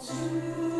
to